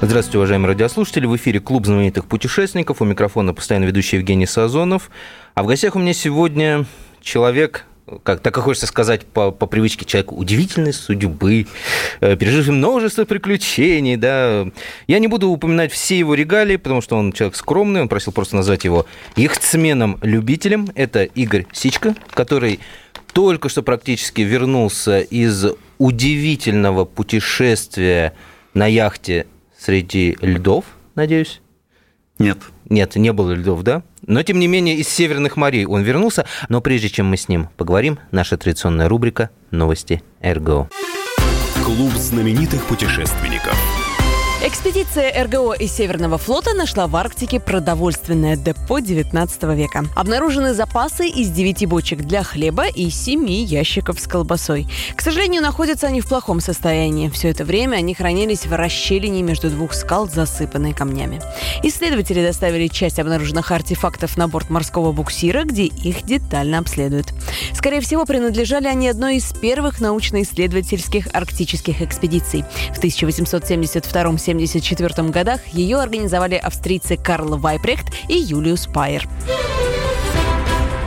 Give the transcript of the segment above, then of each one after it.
Здравствуйте, уважаемые радиослушатели. В эфире Клуб знаменитых путешественников. У микрофона постоянно ведущий Евгений Сазонов. А в гостях у меня сегодня человек, как так и хочется сказать по, по привычке человека удивительной судьбы, э, переживший множество приключений, да. Я не буду упоминать все его регалии, потому что он человек скромный, он просил просто назвать его яхтсменом-любителем. Это Игорь Сичка, который только что практически вернулся из удивительного путешествия на яхте среди льдов, надеюсь? Нет. Нет, не было льдов, да? Но, тем не менее, из северных морей он вернулся. Но прежде чем мы с ним поговорим, наша традиционная рубрика «Новости РГО». Клуб знаменитых путешественников. Экспедиция РГО из Северного флота нашла в Арктике продовольственное депо 19 века. Обнаружены запасы из 9 бочек для хлеба и 7 ящиков с колбасой. К сожалению, находятся они в плохом состоянии. Все это время они хранились в расщелине между двух скал, засыпанной камнями. Исследователи доставили часть обнаруженных артефактов на борт морского буксира, где их детально обследуют. Скорее всего, принадлежали они одной из первых научно-исследовательских арктических экспедиций. В 1872 1974 годах ее организовали австрийцы Карл Вайпрехт и Юлиус Пайер.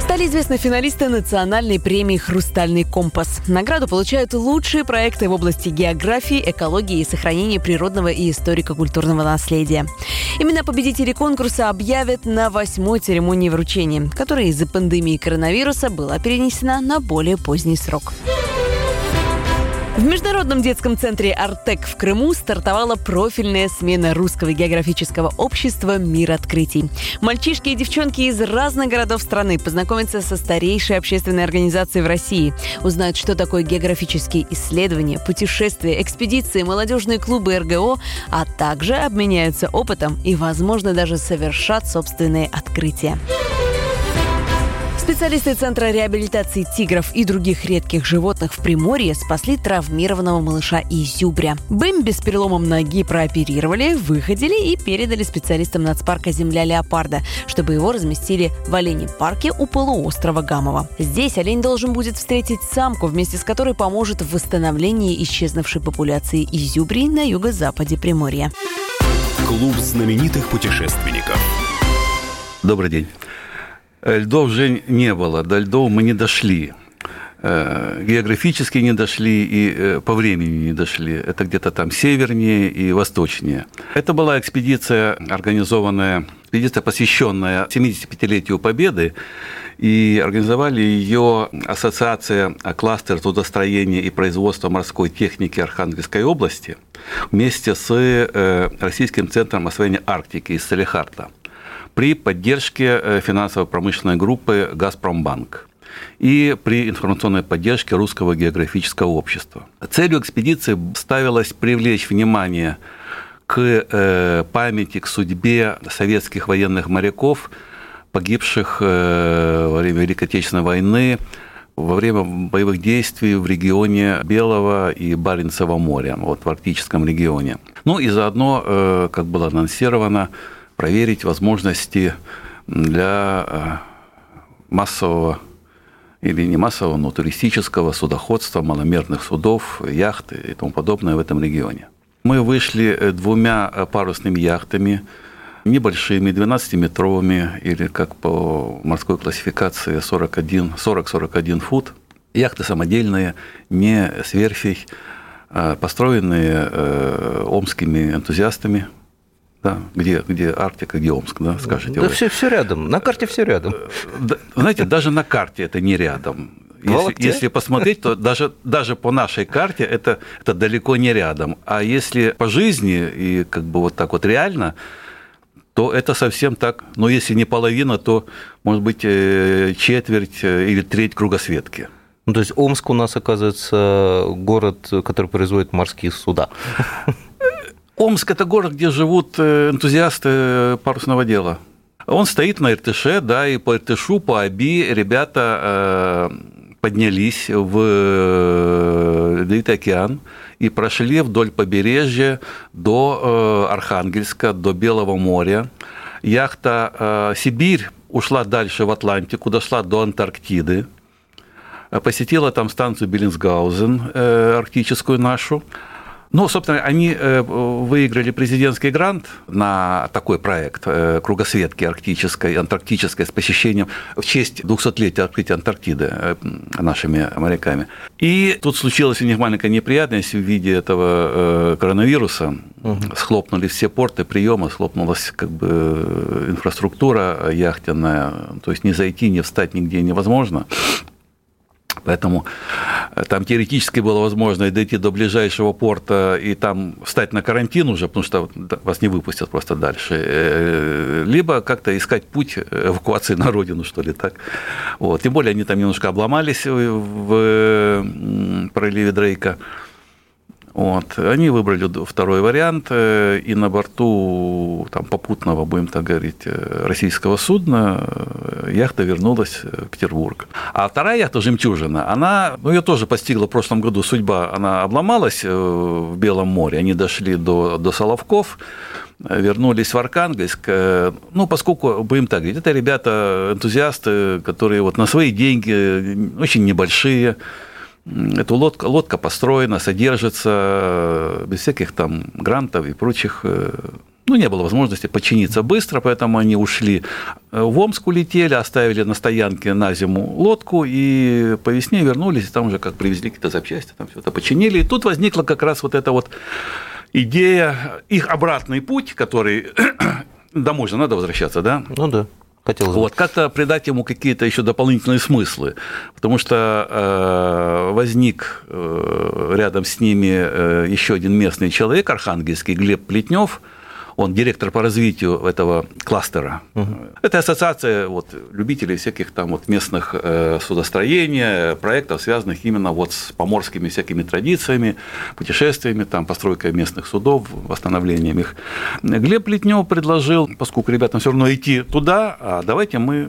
Стали известны финалисты национальной премии «Хрустальный компас». Награду получают лучшие проекты в области географии, экологии и сохранения природного и историко-культурного наследия. Именно победители конкурса объявят на восьмой церемонии вручения, которая из-за пандемии коронавируса была перенесена на более поздний срок. В Международном детском центре «Артек» в Крыму стартовала профильная смена Русского географического общества «Мир открытий». Мальчишки и девчонки из разных городов страны познакомятся со старейшей общественной организацией в России, узнают, что такое географические исследования, путешествия, экспедиции, молодежные клубы РГО, а также обменяются опытом и, возможно, даже совершат собственные открытия. Специалисты Центра реабилитации тигров и других редких животных в Приморье спасли травмированного малыша Изюбря. Бэмби с переломом ноги прооперировали, выходили и передали специалистам нацпарка «Земля леопарда», чтобы его разместили в оленем парке у полуострова Гамова. Здесь олень должен будет встретить самку, вместе с которой поможет в восстановлении исчезнувшей популяции изюбрей на юго-западе Приморья. Клуб знаменитых путешественников. Добрый день. Льдов же не было, до льдов мы не дошли. Географически не дошли и по времени не дошли. Это где-то там севернее и восточнее. Это была экспедиция, организованная, экспедиция, посвященная 75-летию Победы. И организовали ее Ассоциация кластер трудостроения и производства морской техники Архангельской области вместе с Российским центром освоения Арктики из Салихарта при поддержке финансово-промышленной группы «Газпромбанк» и при информационной поддержке Русского географического общества. Целью экспедиции ставилось привлечь внимание к памяти, к судьбе советских военных моряков, погибших во время Великой Отечественной войны, во время боевых действий в регионе Белого и Баренцева моря, вот в арктическом регионе. Ну и заодно, как было анонсировано, проверить возможности для массового или не массового, но туристического судоходства, маломерных судов, яхт и тому подобное в этом регионе. Мы вышли двумя парусными яхтами, небольшими, 12-метровыми, или как по морской классификации 40-41 фут. Яхты самодельные, не с верфей, построенные омскими энтузиастами – да, где, где Арктика, где Омск, да, скажите Да вы. все, все рядом, на карте все рядом. Знаете, даже на карте это не рядом. Если, если посмотреть, то даже, даже по нашей карте это, это далеко не рядом. А если по жизни и как бы вот так вот реально, то это совсем так, но если не половина, то, может быть, четверть или треть кругосветки. Ну, то есть Омск у нас, оказывается, город, который производит морские суда. Омск – это город, где живут э, энтузиасты парусного дела. Он стоит на Иртыше, да, и по Иртышу, по Аби ребята поднялись в Ледовитый океан и прошли вдоль побережья до Архангельска, до Белого моря. Яхта «Сибирь» ушла дальше в Атлантику, дошла до Антарктиды, посетила там станцию Беллинсгаузен, арктическую нашу, ну, собственно, они э, выиграли президентский грант на такой проект э, кругосветки арктической, антарктической с посещением в честь 200-летия открытия Антарктиды э, нашими моряками. И тут случилась у них маленькая неприятность в виде этого коронавируса. Угу. Схлопнули все порты приема, схлопнулась как бы инфраструктура яхтенная, то есть не зайти, не встать нигде невозможно. Поэтому э, там теоретически было возможно дойти до ближайшего порта и там встать на карантин уже, потому что вас не выпустят просто дальше. Э, либо как-то искать путь эвакуации на родину, что ли, так. Вот. Тем более они там немножко обломались в проливе Дрейка. Вот. Они выбрали второй вариант, э, и на борту там, попутного, будем так говорить, э, российского судна э, яхта вернулась в Петербург. А вторая яхта «Жемчужина», она, ну, ее тоже постигла в прошлом году судьба, она обломалась в Белом море, они дошли до, до Соловков, вернулись в Архангельск. Ну, поскольку, будем так говорить, это ребята, энтузиасты, которые вот на свои деньги, очень небольшие, эта лодка, лодка построена, содержится э, без всяких там грантов и прочих э, ну, не было возможности починиться быстро, поэтому они ушли э, в Омск, улетели, оставили на стоянке на зиму лодку, и по весне вернулись, и там уже как привезли какие-то запчасти, там все это починили. И тут возникла как раз вот эта вот идея, их обратный путь, который домой же надо возвращаться, да? Ну да. Хотелось. Вот, как-то придать ему какие-то еще дополнительные смыслы, потому что э, возник э, рядом с ними э, еще один местный человек, архангельский, Глеб Плетнев, он директор по развитию этого кластера. Угу. Это ассоциация вот, любителей всяких там вот местных э, судостроения, проектов, связанных именно вот с поморскими всякими традициями, путешествиями, там, постройкой местных судов, восстановлением их. Глеб Плетнев предложил, поскольку ребятам все равно идти туда, а давайте мы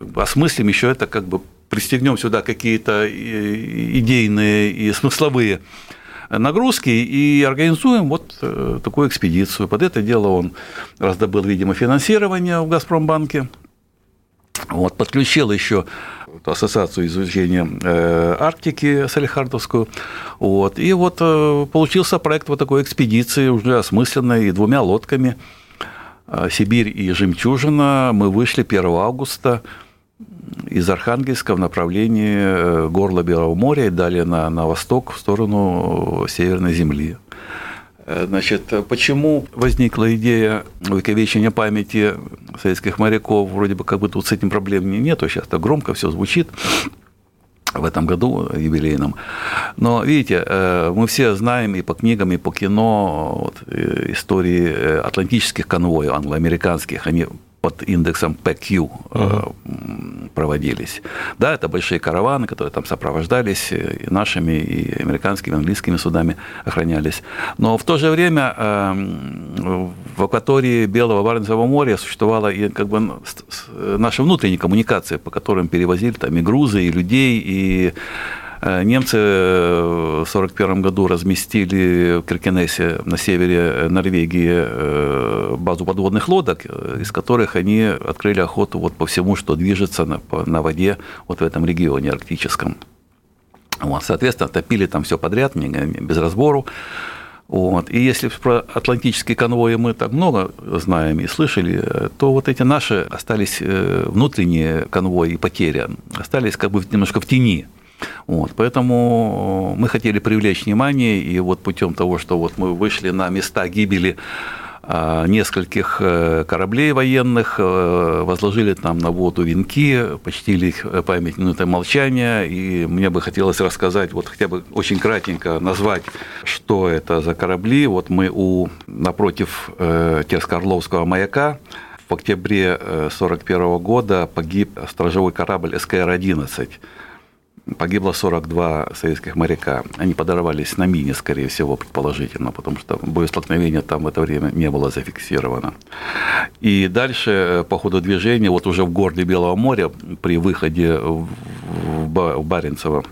э, осмыслим еще это, как бы пристегнем сюда какие-то идейные и смысловые нагрузки и организуем вот э, такую экспедицию. Под это дело он раздобыл, видимо, финансирование в «Газпромбанке». Вот, подключил еще ассоциацию изучения э, Арктики Салихардовскую. Вот, и вот э, получился проект вот такой экспедиции, уже осмысленной, и двумя лодками. Сибирь и Жемчужина. Мы вышли 1 августа из Архангельска в направлении э, горла Белого моря и далее на, на восток в сторону Северной Земли. Э, значит, почему возникла идея увековечения памяти советских моряков? Вроде бы как бы тут с этим проблем нету, сейчас так громко все звучит в этом году юбилейном. Но, видите, э, мы все знаем и по книгам, и по кино вот, истории атлантических конвоев англоамериканских. Они под индексом PQ uh-huh. проводились. Да, это большие караваны, которые там сопровождались э, и нашими, и американскими, и английскими судами охранялись. Но в то же время эм, в акватории Белого Баренцевого моря существовала и как бы наша внутренняя коммуникация, по которым перевозили там и грузы, и людей, и Э, немцы в 1941 году разместили в Киркенесе на севере Норвегии э, базу подводных лодок, э, из которых они открыли охоту вот по всему, что движется на, на воде вот в этом регионе арктическом. Вот, соответственно, топили там все подряд, без разбору. Вот. И если про атлантические конвои мы так много знаем и слышали, то вот эти наши остались внутренние конвои и потери, остались как бы немножко в тени. Вот, поэтому мы хотели привлечь внимание, и вот путем того, что вот мы вышли на места гибели а, нескольких э, кораблей военных, э, возложили там на воду венки, почтили их память минутой молчания, и мне бы хотелось рассказать, вот хотя бы очень кратенько назвать, что это за корабли. Вот мы у, напротив э, Терско-Орловского маяка в октябре 1941 года погиб сторожевой корабль СКР-11. Погибло 42 советских моряка. Они подорвались на мине, скорее всего, предположительно, потому что боестолкновения там в это время не было зафиксировано. И дальше э, по ходу движения, вот уже в городе Белого моря, при выходе в Баренцево,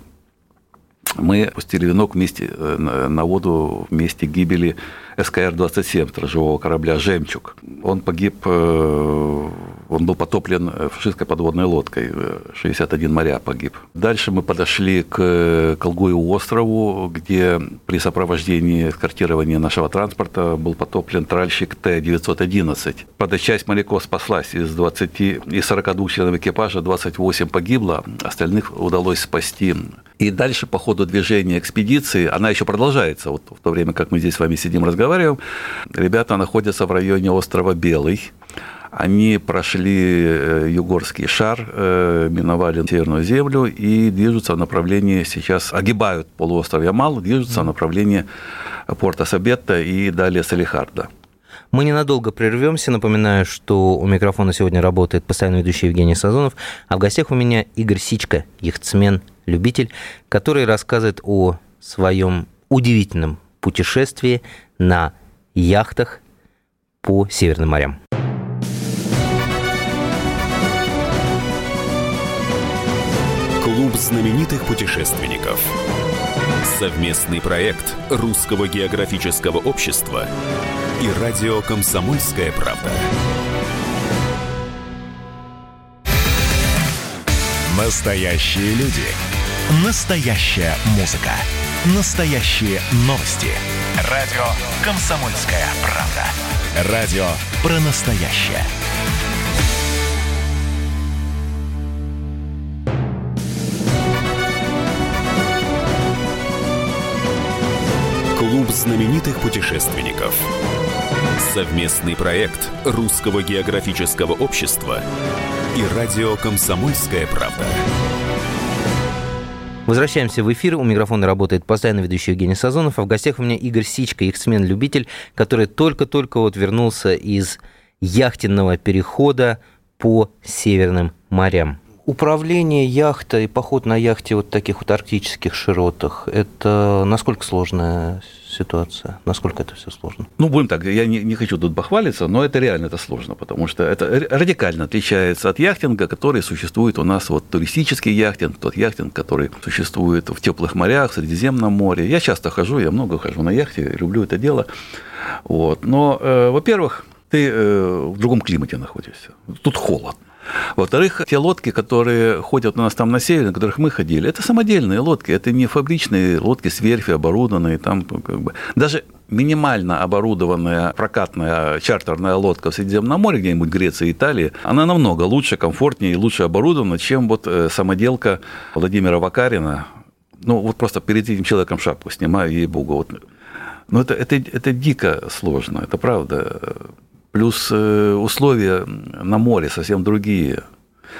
мы пустили венок вместе э, на воду вместе гибели СКР-27 сторожевого корабля «Жемчуг». Он погиб, э, он был потоплен фашистской подводной лодкой, 61 моря погиб. Дальше мы подошли к Колгуеву острову, где при сопровождении эскортирования нашего транспорта был потоплен тральщик Т-911. Правда, часть моряков спаслась из 20, из 42 членов экипажа, 28 погибло, остальных удалось спасти и дальше по ходу движения экспедиции, она еще продолжается, вот в то время, как мы здесь с вами сидим, разговариваем, ребята находятся в районе острова Белый, они прошли э, Югорский шар, э, миновали Северную землю и движутся в направлении, сейчас огибают полуостров Ямал, движутся в направлении порта Сабетта и далее Салихарда. Мы ненадолго прервемся. Напоминаю, что у микрофона сегодня работает постоянно ведущий Евгений Сазонов, а в гостях у меня Игорь Сичка, яхтсмен, любитель, который рассказывает о своем удивительном путешествии на яхтах по Северным морям. Знаменитых путешественников. Совместный проект Русского географического общества и радио «Комсомольская правда». Настоящие люди. Настоящая музыка. Настоящие новости. Радио «Комсомольская правда». Радио про настоящее. Клуб знаменитых путешественников. Совместный проект Русского географического общества и радио «Комсомольская правда». Возвращаемся в эфир. У микрофона работает постоянно ведущий Евгений Сазонов. А в гостях у меня Игорь Сичка, эксмен-любитель, который только-только вот вернулся из яхтенного перехода по Северным морям. Управление яхтой, поход на яхте вот таких вот арктических широтах, это насколько сложная ситуация? Насколько это все сложно? Ну, будем так, я не, не хочу тут бахвалиться, но это реально это сложно, потому что это радикально отличается от яхтинга, который существует у нас, вот туристический яхтинг, тот яхтинг, который существует в теплых морях, в Средиземном море. Я часто хожу, я много хожу на яхте, люблю это дело. Вот. Но, э, во-первых, ты э, в другом климате находишься. Тут холодно. Во-вторых, те лодки, которые ходят у нас там на севере, на которых мы ходили, это самодельные лодки, это не фабричные лодки с верфи оборудованные, там как бы... Даже минимально оборудованная прокатная чартерная лодка в Средиземном море, где-нибудь Греции, Италии, она намного лучше, комфортнее и лучше оборудована, чем вот э, самоделка Владимира Вакарина. Ну, вот просто перед этим человеком шапку снимаю, ей-богу. Вот. Ну, это, это, это дико сложно, это правда. Плюс э, условия на море совсем другие.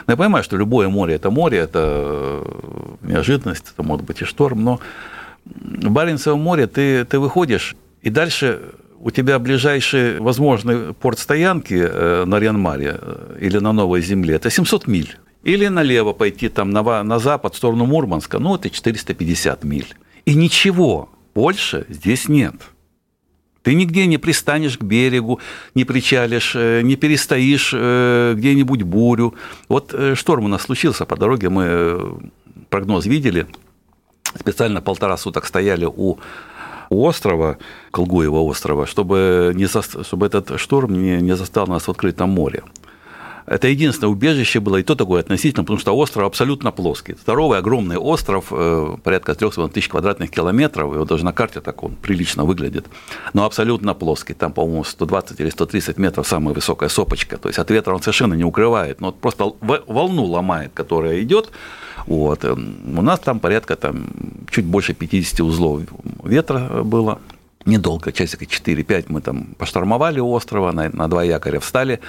Но я понимаю, что любое море – это море, это э, неожиданность, это может быть и шторм, но в Баренцевом море ты, ты выходишь, и дальше у тебя ближайший возможный порт стоянки э, на Ренмаре или на Новой Земле – это 700 миль. Или налево пойти там на, на запад, в сторону Мурманска, ну, это 450 миль. И ничего больше здесь нет – ты нигде не пристанешь к берегу, не причалишь, э, не перестоишь э, где-нибудь бурю. Вот э, шторм у нас случился по дороге, мы прогноз видели, специально полтора суток стояли у у острова, Колгуева острова, чтобы, не за, чтобы этот шторм не, не застал нас в открытом море. Это единственное убежище было, и то такое относительно, потому что остров абсолютно плоский. Здоровый, огромный остров, э, порядка 300 тысяч квадратных километров, вот даже на карте так он прилично выглядит, но абсолютно плоский. Там, по-моему, 120 или 130 метров самая высокая сопочка, то есть от ветра он совершенно не укрывает, но просто волну ломает, которая идет. Вот. У нас там порядка там, чуть больше 50 узлов ветра было недолго, часика 4-5 мы там поштормовали у острова, на, на два якоря встали,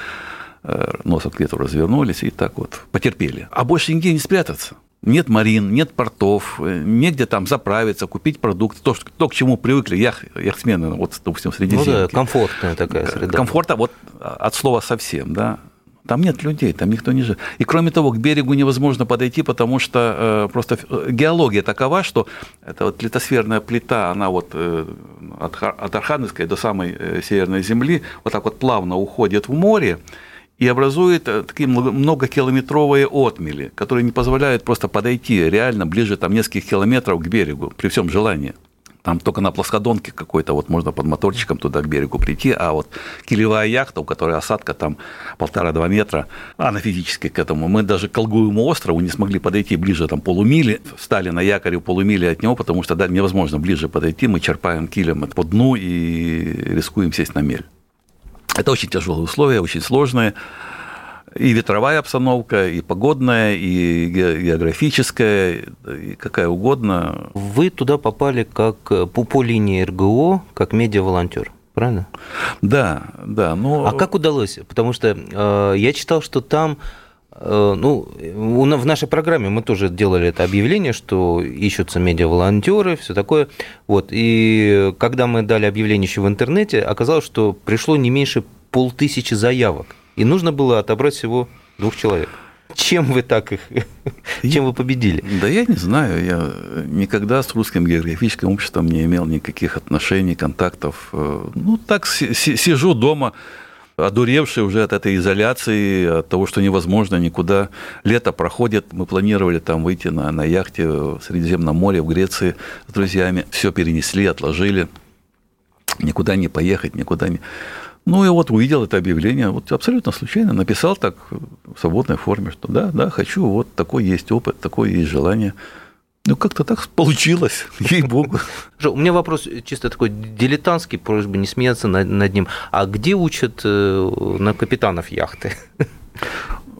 носом к ветру развернулись и так вот потерпели. А больше нигде не спрятаться. Нет марин, нет портов, э, негде там заправиться, купить продукты, то, что, то к чему привыкли ях, яхтсмены, вот, допустим, среди Ну да, комфортная такая среда. Комфорта вот от слова совсем, да. Там нет людей, там никто не живет. И кроме того, к берегу невозможно подойти, потому что э, просто геология такова, что эта вот литосферная плита, она вот э, от, от Архангельской до самой э, Северной Земли вот так вот плавно уходит в море и образует э, такие многокилометровые отмели, которые не позволяют просто подойти реально ближе там нескольких километров к берегу при всем желании. Там только на плоскодонке какой-то вот можно под моторчиком туда к берегу прийти, а вот килевая яхта, у которой осадка там полтора-два метра, она физически к этому. Мы даже к Колгуевому острову не смогли подойти ближе там полумили, встали на якоре полумили от него, потому что да, невозможно ближе подойти, мы черпаем килем по дну и рискуем сесть на мель. Это очень тяжелые условия, очень сложные и ветровая обстановка, и погодная, и географическая, и какая угодно. Вы туда попали как по, по линии РГО, как медиа-волонтер, правильно? Да, да. Но... А как удалось? Потому что э, я читал, что там э, ну, в нашей программе мы тоже делали это объявление, что ищутся медиа-волонтеры, все такое. Вот. И когда мы дали объявление еще в интернете, оказалось, что пришло не меньше полтысячи заявок и нужно было отобрать всего двух человек. Чем вы так их, чем вы победили? Да я не знаю, я никогда с русским географическим обществом не имел никаких отношений, контактов. Ну, так сижу дома, одуревший уже от этой изоляции, от того, что невозможно никуда. Лето проходит, мы планировали там выйти на, на яхте в Средиземном море, в Греции с друзьями. Все перенесли, отложили. Никуда не поехать, никуда не... Ну, и вот увидел это объявление, вот абсолютно случайно написал так в свободной форме, что да, да, хочу, вот такой есть опыт, такое есть желание. Ну, как-то так получилось, ей-богу. У меня вопрос чисто такой дилетантский, просьба не смеяться над, ним. А где учат э, на капитанов яхты?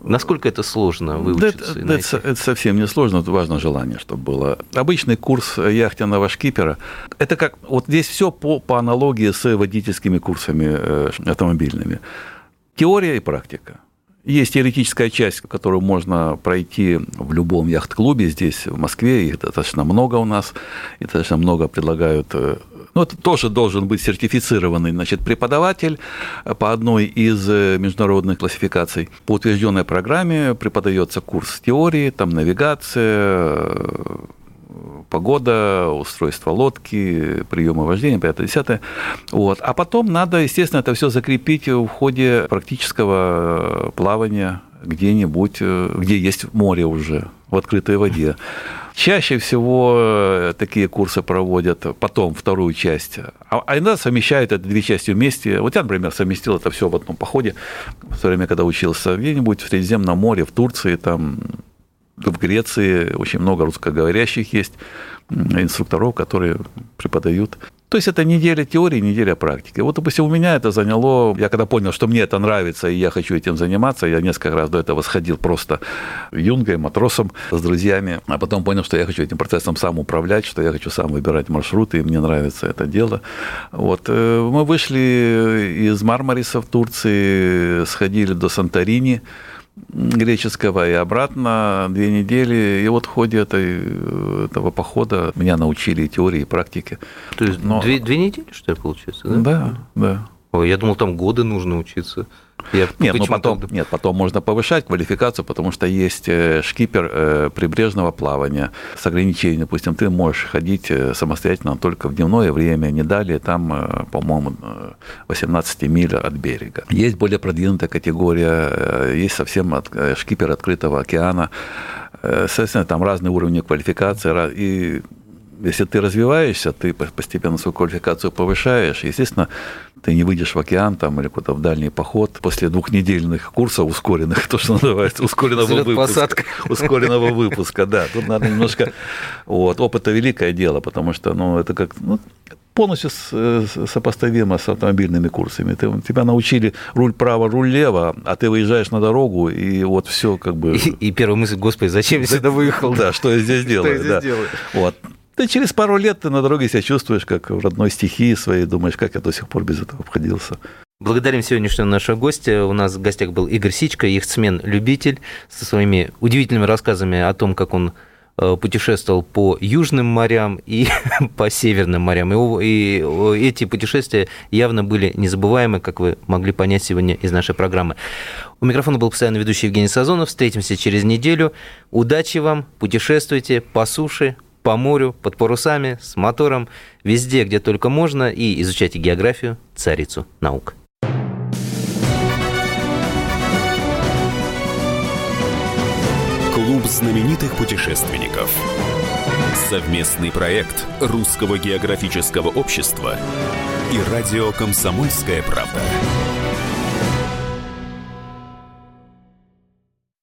Насколько это сложно выучиться? Да, это, это, это совсем не сложно, это важно желание, чтобы было. Обычный курс яхтенного шкипера, это как, вот здесь все по, по аналогии с водительскими курсами э, автомобильными. Теория и практика. Есть теоретическая часть, которую можно пройти в любом яхт-клубе здесь, в Москве, их достаточно много у нас, и достаточно много предлагают э, ну, это тоже должен быть сертифицированный значит, преподаватель по одной из э, международных классификаций. По утвержденной программе преподается курс теории, там навигация, э, погода, устройство лодки, приемы вождения, 5-10. Вот. А потом надо, естественно, это все закрепить в ходе практического плавания где-нибудь, э, где есть море уже, в открытой воде. Чаще всего э, такие курсы проводят потом вторую часть. А, а иногда совмещают это две части вместе. Вот я, например, совместил это все в одном походе в то время, когда учился где-нибудь в Средиземном море, в Турции, там, в Греции очень много русскоговорящих есть инструкторов, которые преподают то есть это неделя теории, неделя практики. Вот, допустим, у меня это заняло, я когда понял, что мне это нравится, и я хочу этим заниматься, я несколько раз до этого сходил просто юнгой, матросом с друзьями, а потом понял, что я хочу этим процессом сам управлять, что я хочу сам выбирать маршруты, и мне нравится это дело. Вот. Э, мы вышли из Мармариса в Турции, сходили до Санторини, греческого и обратно две недели. И вот в ходе этой, этого похода меня научили и теории, и практике. То есть Но... две, две недели, что ли, получается? Да, да. да. Ой, я думал, там годы нужно учиться. Я нет, ну потом, нет, потом можно повышать квалификацию, потому что есть э, шкипер э, прибрежного плавания с ограничением. Допустим, ты можешь ходить э, самостоятельно только в дневное время, не далее, там, по-моему, 18 миль от берега. Есть более продвинутая категория, есть совсем от, шкипер открытого океана. Соответственно, там разные уровни квалификации, и если ты развиваешься, ты постепенно свою квалификацию повышаешь, естественно, ты не выйдешь в океан там, или куда-то в дальний поход после двухнедельных курсов ускоренных, то, что называется, ускоренного выпуска. Ускоренного выпуска, да. Тут надо немножко... Вот, опыта великое дело, потому что, ну, это как... Ну, полностью сопоставимо с автомобильными курсами. Ты, тебя научили руль право, руль лево, а ты выезжаешь на дорогу, и вот все как бы... И, и первая мысль, господи, зачем я сюда выехал? Да, что я здесь делаю? Что я здесь делаю? Вот. Да через пару лет ты на дороге себя чувствуешь, как в родной стихии своей, думаешь, как я до сих пор без этого обходился. Благодарим сегодняшнего нашего гостя. У нас в гостях был Игорь Сичко, яхтсмен-любитель, со своими удивительными рассказами о том, как он э, путешествовал по южным морям и по северным морям. И, и эти путешествия явно были незабываемы, как вы могли понять сегодня из нашей программы. У микрофона был постоянно ведущий Евгений Сазонов. Встретимся через неделю. Удачи вам, путешествуйте по суше, по морю, под парусами, с мотором, везде, где только можно, и изучайте географию, царицу наук. Клуб знаменитых путешественников. Совместный проект Русского географического общества и радио «Комсомольская правда».